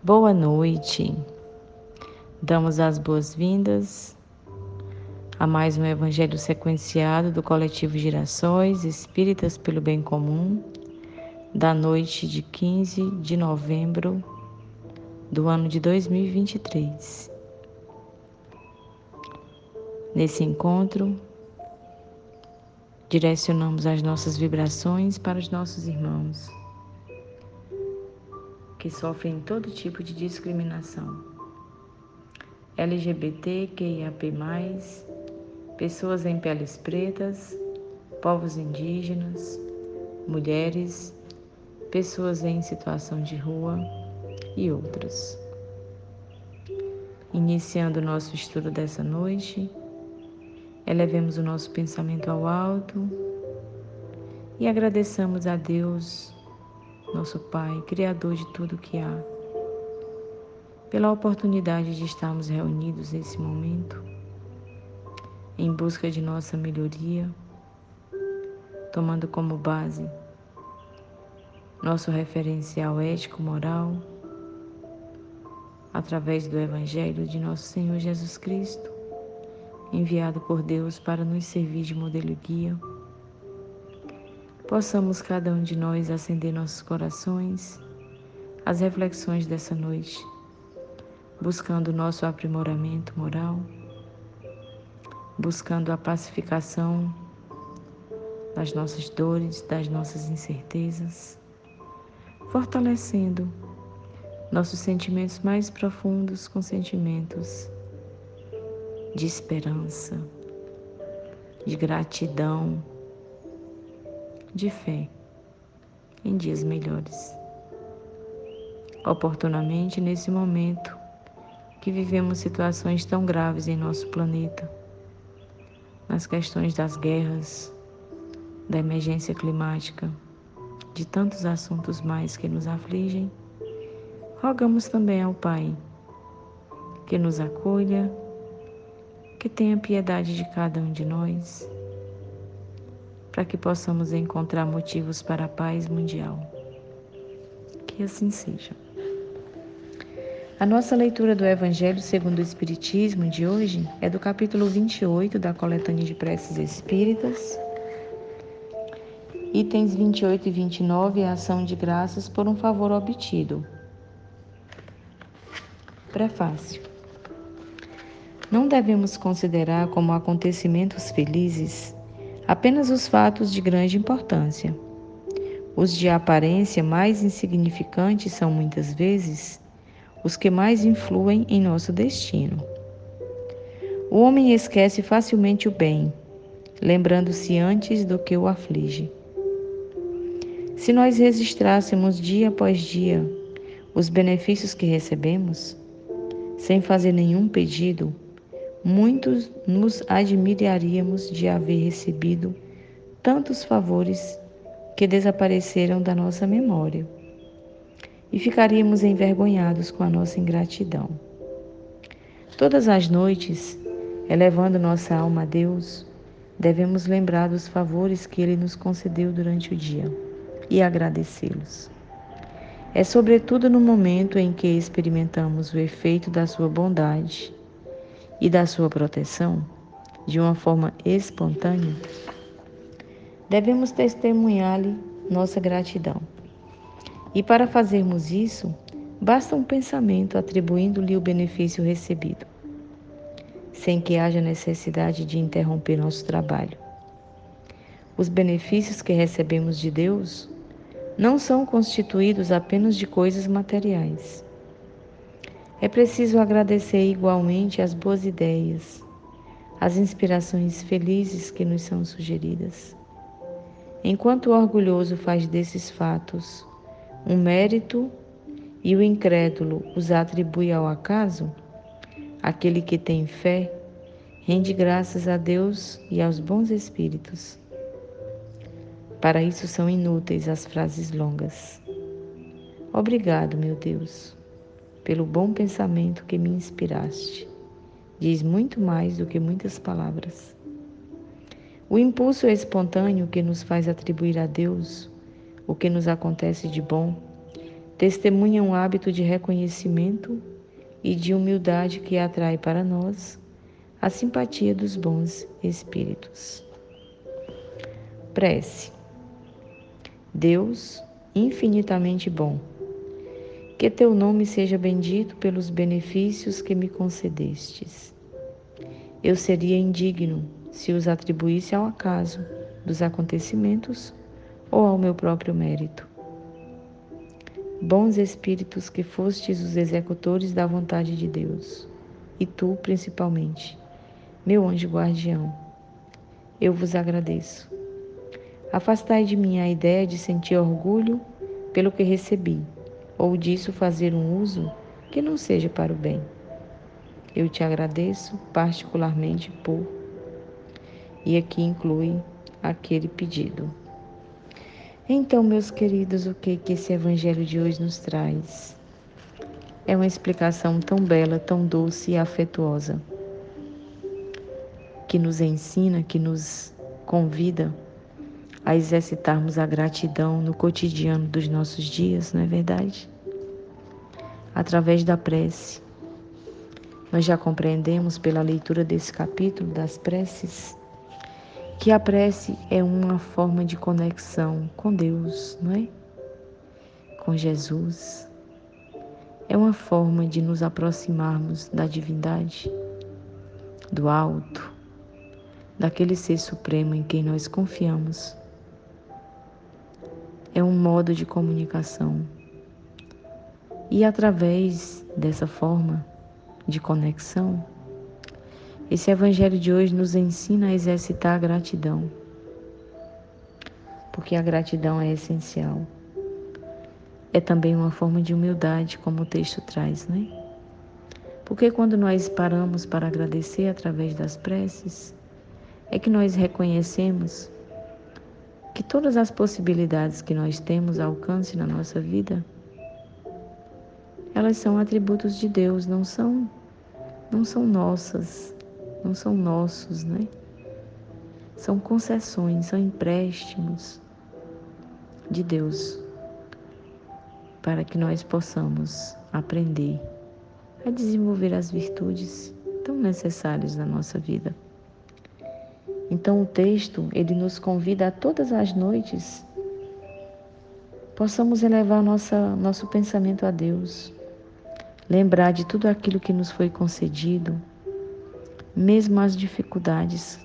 Boa noite. Damos as boas-vindas a mais um evangelho sequenciado do coletivo Girassóis Espíritas pelo Bem Comum, da noite de 15 de novembro do ano de 2023. Nesse encontro, direcionamos as nossas vibrações para os nossos irmãos que sofrem todo tipo de discriminação. LGBT, QIAP+, pessoas em peles pretas, povos indígenas, mulheres, pessoas em situação de rua e outras. Iniciando o nosso estudo dessa noite, elevemos o nosso pensamento ao alto e agradeçamos a Deus nosso Pai, Criador de tudo que há, pela oportunidade de estarmos reunidos nesse momento, em busca de nossa melhoria, tomando como base nosso referencial ético-moral, através do Evangelho de nosso Senhor Jesus Cristo, enviado por Deus para nos servir de modelo e guia possamos cada um de nós acender nossos corações às reflexões dessa noite, buscando nosso aprimoramento moral, buscando a pacificação das nossas dores, das nossas incertezas, fortalecendo nossos sentimentos mais profundos com sentimentos de esperança, de gratidão de fé em dias melhores. Oportunamente, nesse momento que vivemos situações tão graves em nosso planeta, nas questões das guerras, da emergência climática, de tantos assuntos mais que nos afligem, rogamos também ao Pai que nos acolha, que tenha piedade de cada um de nós para que possamos encontrar motivos para a paz mundial. Que assim seja. A nossa leitura do Evangelho segundo o Espiritismo de hoje é do capítulo 28 da Coletânea de Preces Espíritas, itens 28 e 29, a ação de graças por um favor obtido. Prefácio. Não devemos considerar como acontecimentos felizes apenas os fatos de grande importância. Os de aparência mais insignificantes são muitas vezes os que mais influem em nosso destino. O homem esquece facilmente o bem, lembrando-se antes do que o aflige. Se nós registrássemos dia após dia os benefícios que recebemos, sem fazer nenhum pedido, muitos nos admiraríamos de haver recebido tantos favores que desapareceram da nossa memória e ficaríamos envergonhados com a nossa ingratidão. Todas as noites, elevando nossa alma a Deus, devemos lembrar dos favores que Ele nos concedeu durante o dia e agradecê-los. É sobretudo no momento em que experimentamos o efeito da Sua bondade e da sua proteção de uma forma espontânea, devemos testemunhar-lhe nossa gratidão. E para fazermos isso, basta um pensamento atribuindo-lhe o benefício recebido, sem que haja necessidade de interromper nosso trabalho. Os benefícios que recebemos de Deus não são constituídos apenas de coisas materiais é preciso agradecer igualmente as boas ideias, as inspirações felizes que nos são sugeridas. Enquanto o orgulhoso faz desses fatos um mérito e o incrédulo os atribui ao acaso, aquele que tem fé rende graças a Deus e aos bons espíritos. Para isso são inúteis as frases longas. Obrigado, meu Deus pelo bom pensamento que me inspiraste. Diz muito mais do que muitas palavras. O impulso espontâneo que nos faz atribuir a Deus o que nos acontece de bom testemunha um hábito de reconhecimento e de humildade que atrai para nós a simpatia dos bons espíritos. Prece. Deus, infinitamente bom, que teu nome seja bendito pelos benefícios que me concedestes. Eu seria indigno se os atribuísse ao acaso dos acontecimentos ou ao meu próprio mérito. Bons espíritos que fostes os executores da vontade de Deus, e tu principalmente, meu anjo guardião, eu vos agradeço. Afastai de mim a ideia de sentir orgulho pelo que recebi, ou disso fazer um uso que não seja para o bem. Eu te agradeço particularmente por. E aqui inclui aquele pedido. Então, meus queridos, o que, que esse Evangelho de hoje nos traz? É uma explicação tão bela, tão doce e afetuosa, que nos ensina, que nos convida a exercitarmos a gratidão no cotidiano dos nossos dias, não é verdade? Através da prece. Nós já compreendemos pela leitura desse capítulo das preces que a prece é uma forma de conexão com Deus, não é? Com Jesus. É uma forma de nos aproximarmos da divindade, do alto, daquele ser supremo em quem nós confiamos. É um modo de comunicação. E através dessa forma de conexão, esse Evangelho de hoje nos ensina a exercitar a gratidão, porque a gratidão é essencial. É também uma forma de humildade, como o texto traz, né? Porque quando nós paramos para agradecer através das preces, é que nós reconhecemos que todas as possibilidades que nós temos alcance na nossa vida, elas são atributos de Deus, não são não são nossas não são nossos, né? São concessões, são empréstimos de Deus para que nós possamos aprender a desenvolver as virtudes tão necessárias na nossa vida. Então o texto, ele nos convida a todas as noites possamos elevar nossa, nosso pensamento a Deus, lembrar de tudo aquilo que nos foi concedido, mesmo as dificuldades,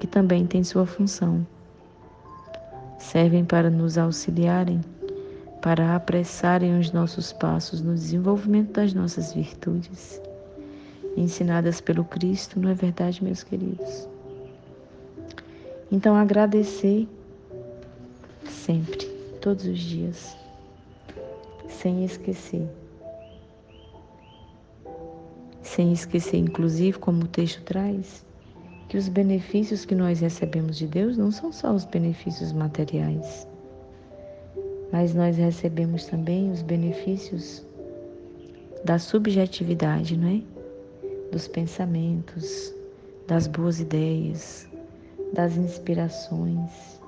que também têm sua função. Servem para nos auxiliarem, para apressarem os nossos passos no desenvolvimento das nossas virtudes, ensinadas pelo Cristo, não é verdade, meus queridos? Então, agradecer sempre, todos os dias, sem esquecer sem esquecer, inclusive, como o texto traz, que os benefícios que nós recebemos de Deus não são só os benefícios materiais, mas nós recebemos também os benefícios da subjetividade, não é? Dos pensamentos, das boas ideias, das inspirações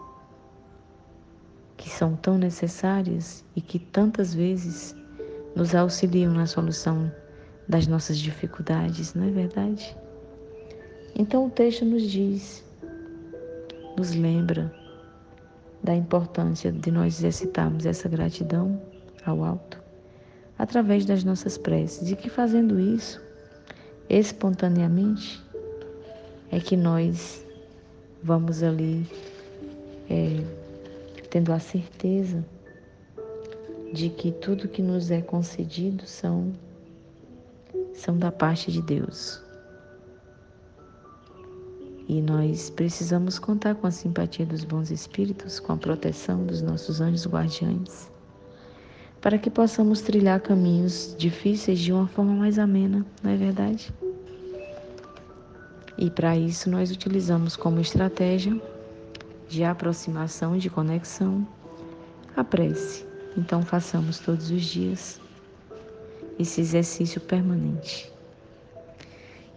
que são tão necessárias e que tantas vezes nos auxiliam na solução das nossas dificuldades, não é verdade? Então o texto nos diz, nos lembra da importância de nós exercitarmos essa gratidão ao alto através das nossas preces e que fazendo isso espontaneamente é que nós vamos ali é, tendo a certeza de que tudo que nos é concedido são são da parte de Deus. E nós precisamos contar com a simpatia dos bons espíritos, com a proteção dos nossos anjos guardiães, para que possamos trilhar caminhos difíceis de uma forma mais amena, não é verdade? E para isso nós utilizamos como estratégia de aproximação de conexão a prece. Então façamos todos os dias esse exercício permanente.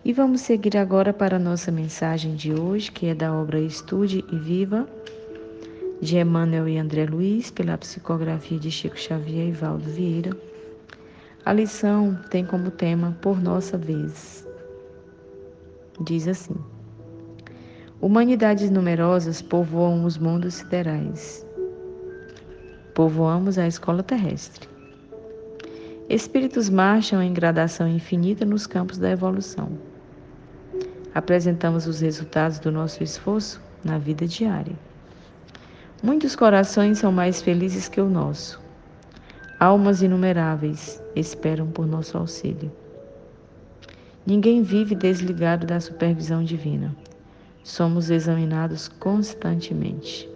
E vamos seguir agora para a nossa mensagem de hoje, que é da obra Estude e Viva, de Emmanuel e André Luiz, pela psicografia de Chico Xavier e Valdo Vieira. A lição tem como tema Por Nossa Vez. Diz assim: Humanidades numerosas povoam os mundos siderais. Povoamos a escola terrestre. Espíritos marcham em gradação infinita nos campos da evolução. Apresentamos os resultados do nosso esforço na vida diária. Muitos corações são mais felizes que o nosso. Almas inumeráveis esperam por nosso auxílio. Ninguém vive desligado da supervisão divina. Somos examinados constantemente.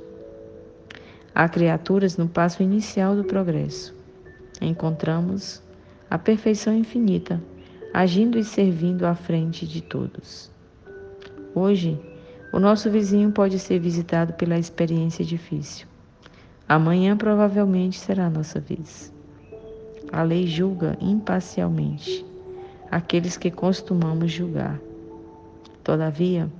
Há criaturas no passo inicial do progresso. Encontramos a perfeição infinita, agindo e servindo à frente de todos. Hoje, o nosso vizinho pode ser visitado pela experiência difícil. Amanhã provavelmente será a nossa vez. A lei julga imparcialmente aqueles que costumamos julgar. Todavia,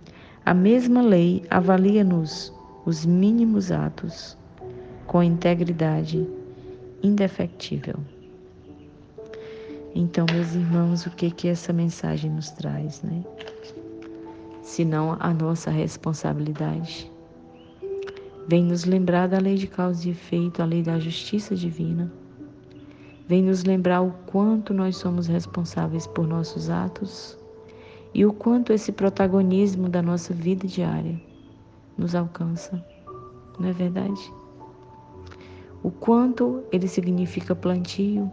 a mesma lei avalia-nos os mínimos atos com integridade indefectível. Então, meus irmãos, o que que essa mensagem nos traz, né? senão a nossa responsabilidade. Vem nos lembrar da lei de causa e efeito, a lei da justiça divina. Vem nos lembrar o quanto nós somos responsáveis por nossos atos e o quanto esse protagonismo da nossa vida diária nos alcança. Não é verdade? O quanto ele significa plantio,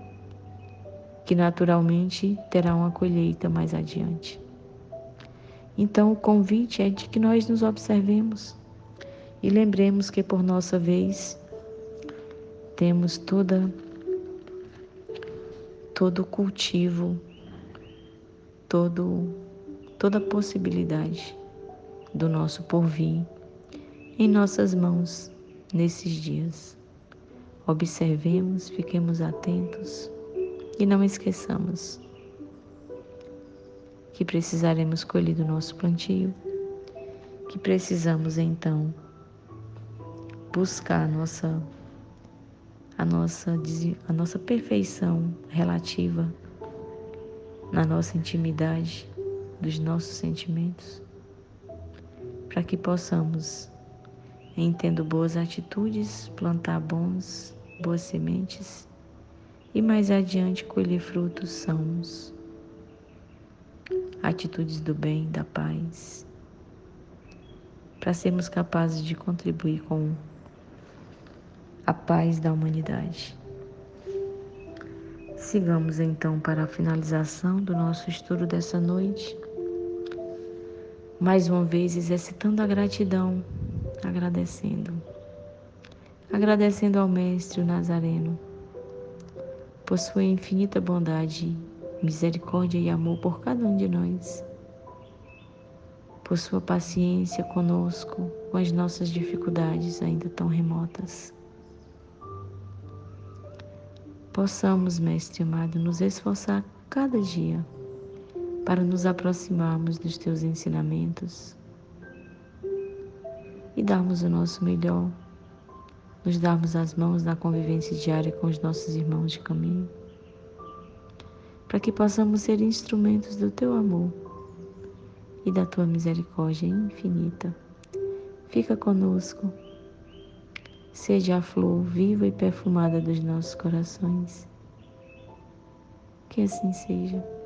que naturalmente terá uma colheita mais adiante. Então, o convite é de que nós nos observemos e lembremos que, por nossa vez, temos toda todo cultivo, todo, toda possibilidade do nosso porvir em nossas mãos nesses dias. Observemos, fiquemos atentos e não esqueçamos que precisaremos colher do nosso plantio, que precisamos então buscar nossa a nossa a nossa perfeição relativa na nossa intimidade dos nossos sentimentos, para que possamos, em tendo boas atitudes, plantar bons, boas sementes e mais adiante colher frutos sãos. Atitudes do bem, da paz, para sermos capazes de contribuir com a paz da humanidade. Sigamos então para a finalização do nosso estudo dessa noite. Mais uma vez exercitando a gratidão, agradecendo. Agradecendo ao Mestre Nazareno por sua infinita bondade misericórdia e amor por cada um de nós, por sua paciência conosco, com as nossas dificuldades ainda tão remotas. Possamos, Mestre amado, nos esforçar cada dia para nos aproximarmos dos teus ensinamentos e darmos o nosso melhor, nos darmos as mãos na convivência diária com os nossos irmãos de caminho para que possamos ser instrumentos do teu amor e da tua misericórdia infinita. Fica conosco, seja a flor viva e perfumada dos nossos corações. Que assim seja.